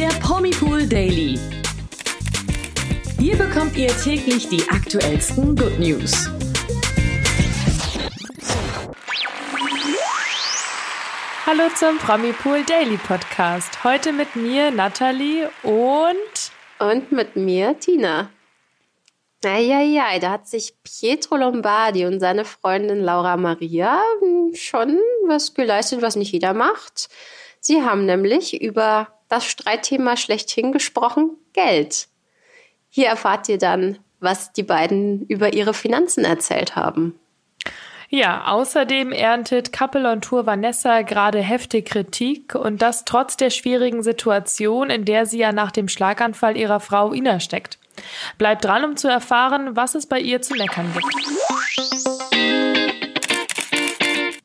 der Promipool Daily. Hier bekommt ihr täglich die aktuellsten Good News. Hallo zum Promipool Daily Podcast. Heute mit mir Nathalie und und mit mir Tina. Naja, da hat sich Pietro Lombardi und seine Freundin Laura Maria schon was geleistet, was nicht jeder macht. Sie haben nämlich über das Streitthema schlechthin gesprochen, Geld. Hier erfahrt ihr dann, was die beiden über ihre Finanzen erzählt haben. Ja, außerdem erntet Couple on Tour Vanessa gerade heftig Kritik und das trotz der schwierigen Situation, in der sie ja nach dem Schlaganfall ihrer Frau Ina steckt. Bleibt dran, um zu erfahren, was es bei ihr zu meckern gibt.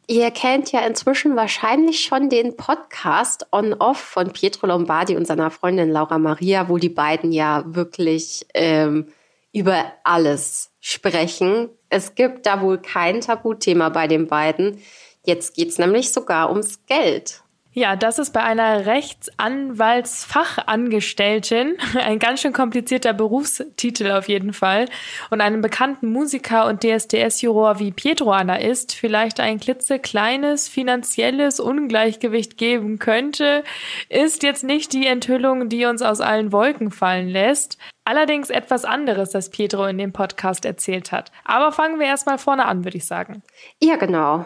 Ihr kennt ja inzwischen wahrscheinlich schon den Podcast On-Off von Pietro Lombardi und seiner Freundin Laura Maria, wo die beiden ja wirklich ähm, über alles sprechen. Es gibt da wohl kein Tabuthema bei den beiden. Jetzt geht es nämlich sogar ums Geld. Ja, das ist bei einer Rechtsanwaltsfachangestellten ein ganz schön komplizierter Berufstitel auf jeden Fall und einem bekannten Musiker und DSDS-Juror wie Pietro Anna ist, vielleicht ein klitzekleines finanzielles Ungleichgewicht geben könnte, ist jetzt nicht die Enthüllung, die uns aus allen Wolken fallen lässt. Allerdings etwas anderes, das Pietro in dem Podcast erzählt hat. Aber fangen wir erstmal vorne an, würde ich sagen. Ja, genau.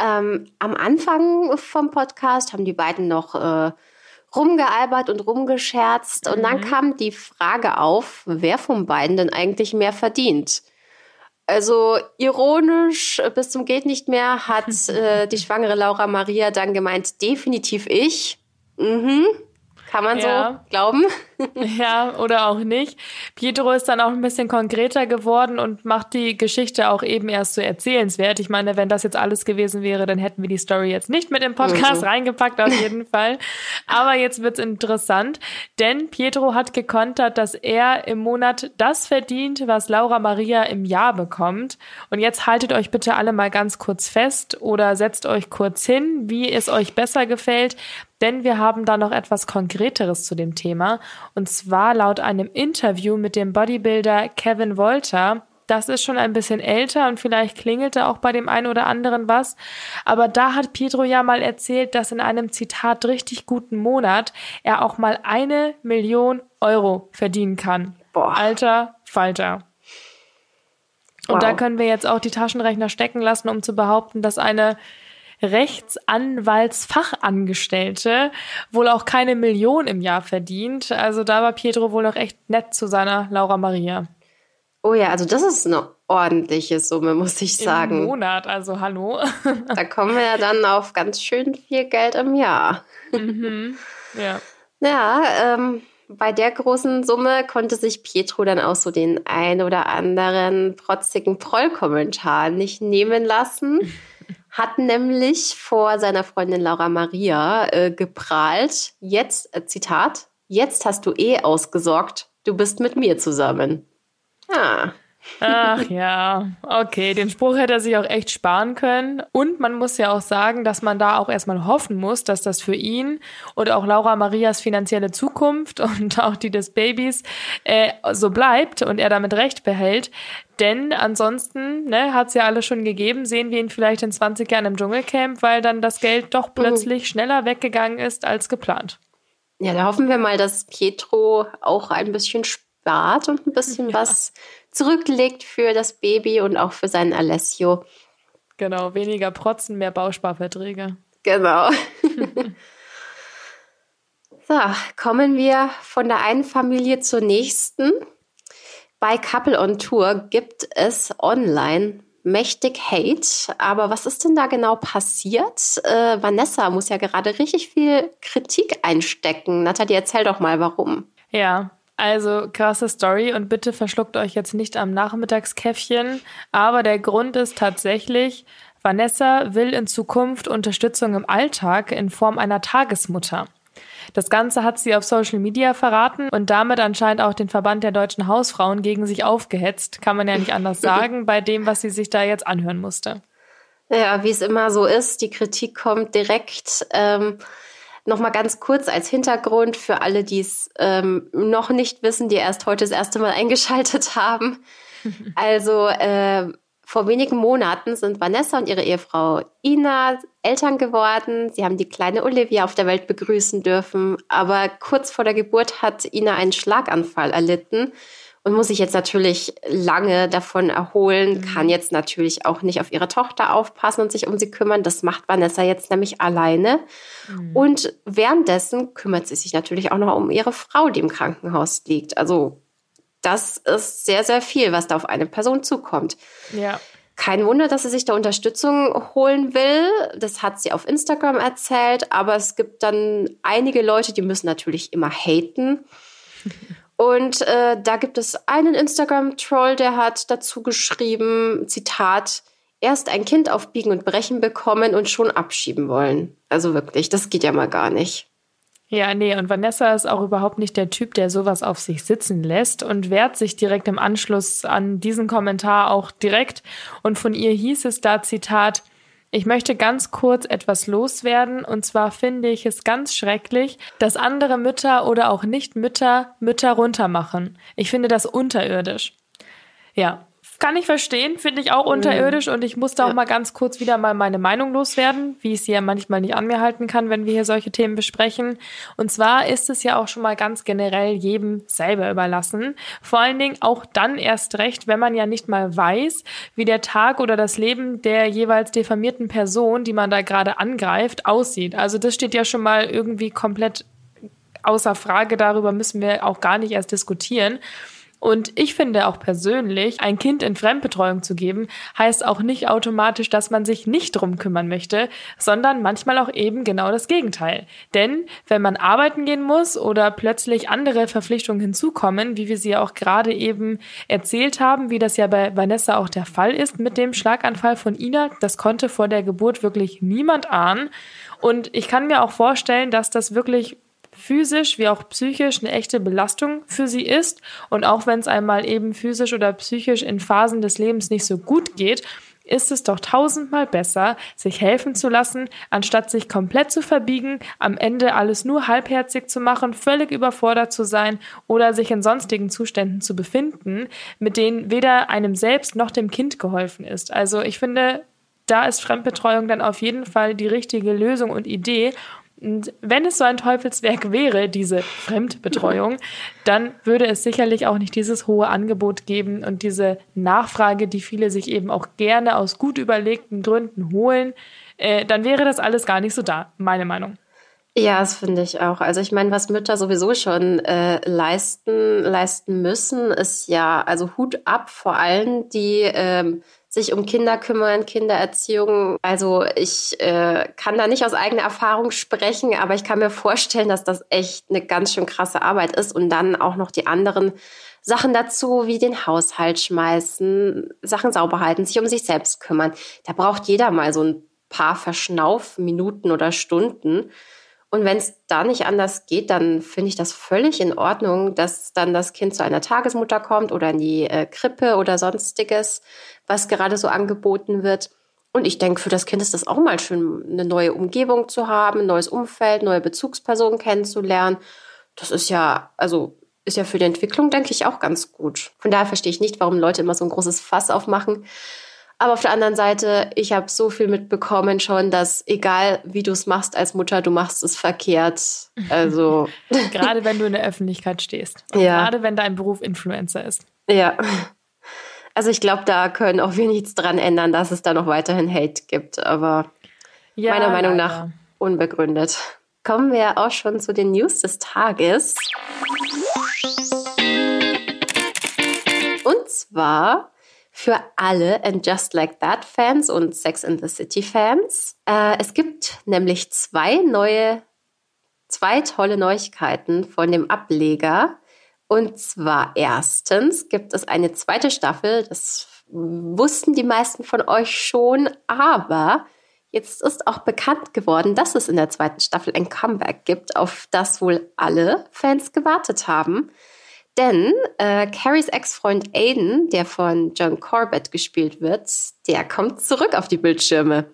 Ähm, am Anfang vom Podcast haben die beiden noch äh, rumgealbert und rumgescherzt. Mhm. Und dann mhm. kam die Frage auf, wer von beiden denn eigentlich mehr verdient. Also ironisch bis zum geht nicht mehr hat äh, die schwangere Laura Maria dann gemeint, definitiv ich. Mhm. Kann man ja. so glauben? ja, oder auch nicht. Pietro ist dann auch ein bisschen konkreter geworden und macht die Geschichte auch eben erst so erzählenswert. Ich meine, wenn das jetzt alles gewesen wäre, dann hätten wir die Story jetzt nicht mit im Podcast mhm. reingepackt, auf jeden Fall. Aber jetzt wird's interessant, denn Pietro hat gekontert, dass er im Monat das verdient, was Laura Maria im Jahr bekommt. Und jetzt haltet euch bitte alle mal ganz kurz fest oder setzt euch kurz hin, wie es euch besser gefällt denn wir haben da noch etwas Konkreteres zu dem Thema. Und zwar laut einem Interview mit dem Bodybuilder Kevin Wolter. Das ist schon ein bisschen älter und vielleicht klingelte auch bei dem einen oder anderen was. Aber da hat Pietro ja mal erzählt, dass in einem Zitat richtig guten Monat er auch mal eine Million Euro verdienen kann. Boah. Alter Falter. Und wow. da können wir jetzt auch die Taschenrechner stecken lassen, um zu behaupten, dass eine Rechtsanwaltsfachangestellte wohl auch keine Million im Jahr verdient. Also da war Pietro wohl noch echt nett zu seiner Laura Maria. Oh ja, also das ist eine ordentliche Summe, muss ich sagen. Im Monat, also hallo. da kommen wir ja dann auf ganz schön viel Geld im Jahr. Mhm. Ja. Ja, ähm, bei der großen Summe konnte sich Pietro dann auch so den ein oder anderen protzigen Prollkommentar nicht nehmen lassen. Hat nämlich vor seiner Freundin Laura Maria äh, geprahlt. Jetzt, äh, Zitat, jetzt hast du eh ausgesorgt, du bist mit mir zusammen. Ah. Ach ja, okay, den Spruch hätte er sich auch echt sparen können. Und man muss ja auch sagen, dass man da auch erstmal hoffen muss, dass das für ihn und auch Laura Marias finanzielle Zukunft und auch die des Babys äh, so bleibt und er damit recht behält. Denn ansonsten, ne, hat es ja alles schon gegeben, sehen wir ihn vielleicht in 20 Jahren im Dschungelcamp, weil dann das Geld doch plötzlich mhm. schneller weggegangen ist als geplant. Ja, da hoffen wir mal, dass Pietro auch ein bisschen spart und ein bisschen ja. was zurücklegt für das Baby und auch für seinen Alessio. Genau, weniger Protzen, mehr Bausparverträge. Genau. so, kommen wir von der einen Familie zur nächsten. Bei Couple on Tour gibt es online mächtig Hate. Aber was ist denn da genau passiert? Äh, Vanessa muss ja gerade richtig viel Kritik einstecken. Nathalie, erzähl doch mal, warum. Ja, also krasse Story und bitte verschluckt euch jetzt nicht am Nachmittagskäffchen. Aber der Grund ist tatsächlich, Vanessa will in Zukunft Unterstützung im Alltag in Form einer Tagesmutter. Das Ganze hat sie auf Social Media verraten und damit anscheinend auch den Verband der deutschen Hausfrauen gegen sich aufgehetzt, kann man ja nicht anders sagen, bei dem, was sie sich da jetzt anhören musste. Ja, wie es immer so ist, die Kritik kommt direkt. Ähm, Nochmal ganz kurz als Hintergrund für alle, die es ähm, noch nicht wissen, die erst heute das erste Mal eingeschaltet haben. Also äh, vor wenigen Monaten sind Vanessa und ihre Ehefrau Ina Eltern geworden. Sie haben die kleine Olivia auf der Welt begrüßen dürfen. Aber kurz vor der Geburt hat Ina einen Schlaganfall erlitten und muss sich jetzt natürlich lange davon erholen, mhm. kann jetzt natürlich auch nicht auf ihre Tochter aufpassen und sich um sie kümmern. Das macht Vanessa jetzt nämlich alleine. Mhm. Und währenddessen kümmert sie sich natürlich auch noch um ihre Frau, die im Krankenhaus liegt. Also das ist sehr, sehr viel, was da auf eine Person zukommt. Ja. Kein Wunder, dass sie sich da Unterstützung holen will. Das hat sie auf Instagram erzählt. Aber es gibt dann einige Leute, die müssen natürlich immer haten. Und äh, da gibt es einen Instagram-Troll, der hat dazu geschrieben, Zitat, erst ein Kind auf Biegen und Brechen bekommen und schon abschieben wollen. Also wirklich, das geht ja mal gar nicht. Ja, nee, und Vanessa ist auch überhaupt nicht der Typ, der sowas auf sich sitzen lässt und wehrt sich direkt im Anschluss an diesen Kommentar auch direkt. Und von ihr hieß es da, Zitat, ich möchte ganz kurz etwas loswerden, und zwar finde ich es ganz schrecklich, dass andere Mütter oder auch Nicht-Mütter Mütter runtermachen. Ich finde das unterirdisch. Ja, kann ich verstehen, finde ich auch mhm. unterirdisch und ich musste auch ja. mal ganz kurz wieder mal meine Meinung loswerden, wie ich sie ja manchmal nicht an mir halten kann, wenn wir hier solche Themen besprechen. Und zwar ist es ja auch schon mal ganz generell jedem selber überlassen. Vor allen Dingen auch dann erst recht, wenn man ja nicht mal weiß, wie der Tag oder das Leben der jeweils diffamierten Person, die man da gerade angreift, aussieht. Also das steht ja schon mal irgendwie komplett außer Frage. Darüber müssen wir auch gar nicht erst diskutieren. Und ich finde auch persönlich, ein Kind in Fremdbetreuung zu geben, heißt auch nicht automatisch, dass man sich nicht drum kümmern möchte, sondern manchmal auch eben genau das Gegenteil. Denn wenn man arbeiten gehen muss oder plötzlich andere Verpflichtungen hinzukommen, wie wir sie auch gerade eben erzählt haben, wie das ja bei Vanessa auch der Fall ist mit dem Schlaganfall von Ina, das konnte vor der Geburt wirklich niemand ahnen. Und ich kann mir auch vorstellen, dass das wirklich physisch wie auch psychisch eine echte Belastung für sie ist. Und auch wenn es einmal eben physisch oder psychisch in Phasen des Lebens nicht so gut geht, ist es doch tausendmal besser, sich helfen zu lassen, anstatt sich komplett zu verbiegen, am Ende alles nur halbherzig zu machen, völlig überfordert zu sein oder sich in sonstigen Zuständen zu befinden, mit denen weder einem selbst noch dem Kind geholfen ist. Also ich finde, da ist Fremdbetreuung dann auf jeden Fall die richtige Lösung und Idee. Und wenn es so ein Teufelswerk wäre, diese Fremdbetreuung, dann würde es sicherlich auch nicht dieses hohe Angebot geben und diese Nachfrage, die viele sich eben auch gerne aus gut überlegten Gründen holen. Äh, dann wäre das alles gar nicht so da, meine Meinung. Ja, das finde ich auch. Also ich meine, was Mütter sowieso schon äh, leisten, leisten müssen, ist ja, also Hut ab vor allen, die ähm, sich um Kinder kümmern, Kindererziehung. Also ich äh, kann da nicht aus eigener Erfahrung sprechen, aber ich kann mir vorstellen, dass das echt eine ganz schön krasse Arbeit ist und dann auch noch die anderen Sachen dazu, wie den Haushalt schmeißen, Sachen sauber halten, sich um sich selbst kümmern. Da braucht jeder mal so ein paar Verschnaufminuten oder Stunden. Und wenn es da nicht anders geht, dann finde ich das völlig in Ordnung, dass dann das Kind zu einer Tagesmutter kommt oder in die äh, Krippe oder sonstiges, was gerade so angeboten wird. Und ich denke, für das Kind ist das auch mal schön, eine neue Umgebung zu haben, ein neues Umfeld, neue Bezugspersonen kennenzulernen. Das ist ja, also ist ja für die Entwicklung, denke ich, auch ganz gut. Von daher verstehe ich nicht, warum Leute immer so ein großes Fass aufmachen. Aber auf der anderen Seite, ich habe so viel mitbekommen schon, dass egal wie du es machst als Mutter, du machst es verkehrt. Also gerade wenn du in der Öffentlichkeit stehst. Ja. Gerade wenn dein Beruf Influencer ist. Ja. Also ich glaube, da können auch wir nichts dran ändern, dass es da noch weiterhin Hate gibt. Aber ja, meiner Meinung leider. nach unbegründet. Kommen wir auch schon zu den News des Tages. Und zwar für alle And Just Like That Fans und Sex in the City Fans. Äh, es gibt nämlich zwei neue, zwei tolle Neuigkeiten von dem Ableger. Und zwar erstens gibt es eine zweite Staffel. Das wussten die meisten von euch schon, aber jetzt ist auch bekannt geworden, dass es in der zweiten Staffel ein Comeback gibt, auf das wohl alle Fans gewartet haben. Denn äh, Carries Ex-Freund Aiden, der von John Corbett gespielt wird, der kommt zurück auf die Bildschirme.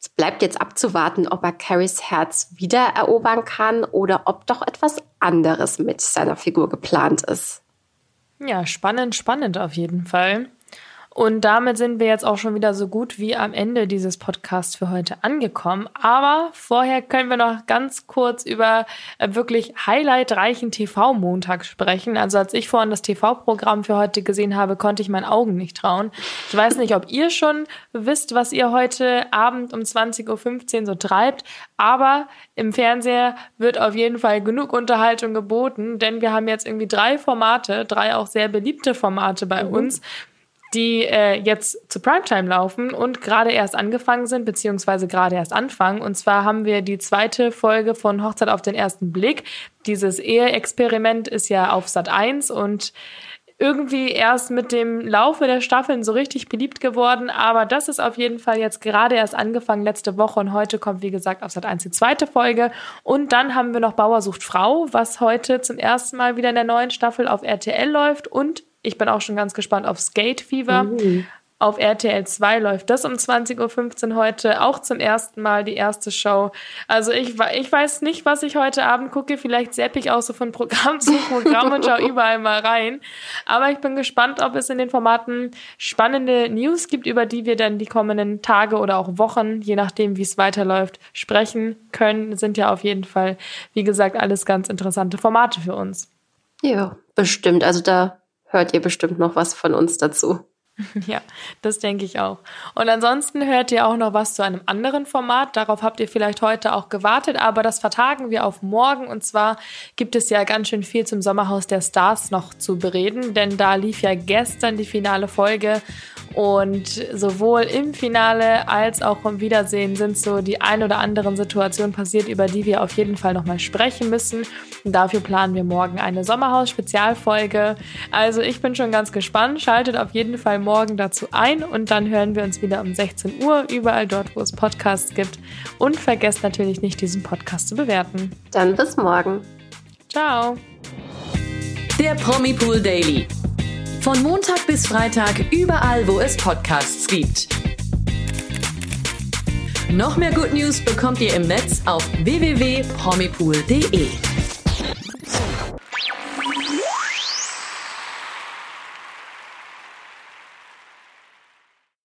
Es bleibt jetzt abzuwarten, ob er Carries Herz wieder erobern kann oder ob doch etwas anderes mit seiner Figur geplant ist. Ja, spannend, spannend auf jeden Fall. Und damit sind wir jetzt auch schon wieder so gut wie am Ende dieses Podcasts für heute angekommen. Aber vorher können wir noch ganz kurz über äh, wirklich highlightreichen TV-Montag sprechen. Also als ich vorhin das TV-Programm für heute gesehen habe, konnte ich meinen Augen nicht trauen. Ich weiß nicht, ob ihr schon wisst, was ihr heute Abend um 20.15 Uhr so treibt, aber im Fernseher wird auf jeden Fall genug Unterhaltung geboten, denn wir haben jetzt irgendwie drei Formate, drei auch sehr beliebte Formate bei mhm. uns die äh, jetzt zu Primetime laufen und gerade erst angefangen sind, beziehungsweise gerade erst anfangen. Und zwar haben wir die zweite Folge von Hochzeit auf den ersten Blick. Dieses Ehe-Experiment ist ja auf Sat 1 und irgendwie erst mit dem Laufe der Staffeln so richtig beliebt geworden. Aber das ist auf jeden Fall jetzt gerade erst angefangen letzte Woche und heute kommt, wie gesagt, auf Sat 1 die zweite Folge. Und dann haben wir noch Bauer sucht Frau, was heute zum ersten Mal wieder in der neuen Staffel auf RTL läuft und ich bin auch schon ganz gespannt auf Skate Fever. Mhm. Auf RTL 2 läuft das um 20.15 Uhr heute. Auch zum ersten Mal die erste Show. Also ich, ich weiß nicht, was ich heute Abend gucke. Vielleicht sepp ich auch so von Programm zu Programm und schaue überall mal rein. Aber ich bin gespannt, ob es in den Formaten spannende News gibt, über die wir dann die kommenden Tage oder auch Wochen, je nachdem, wie es weiterläuft, sprechen können. Sind ja auf jeden Fall, wie gesagt, alles ganz interessante Formate für uns. Ja, bestimmt. Also da hört ihr bestimmt noch was von uns dazu. Ja, das denke ich auch. Und ansonsten hört ihr auch noch was zu einem anderen Format. Darauf habt ihr vielleicht heute auch gewartet, aber das vertagen wir auf morgen. Und zwar gibt es ja ganz schön viel zum Sommerhaus der Stars noch zu bereden, denn da lief ja gestern die finale Folge und sowohl im Finale als auch im Wiedersehen sind so die ein oder anderen Situationen passiert, über die wir auf jeden Fall nochmal sprechen müssen. Und dafür planen wir morgen eine Sommerhaus-Spezialfolge. Also ich bin schon ganz gespannt. Schaltet auf jeden Fall morgen dazu ein und dann hören wir uns wieder um 16 Uhr überall dort, wo es Podcasts gibt. Und vergesst natürlich nicht, diesen Podcast zu bewerten. Dann bis morgen. Ciao. Der Promi Pool Daily von Montag bis Freitag überall, wo es Podcasts gibt. Noch mehr Good News bekommt ihr im Netz auf www.promipool.de.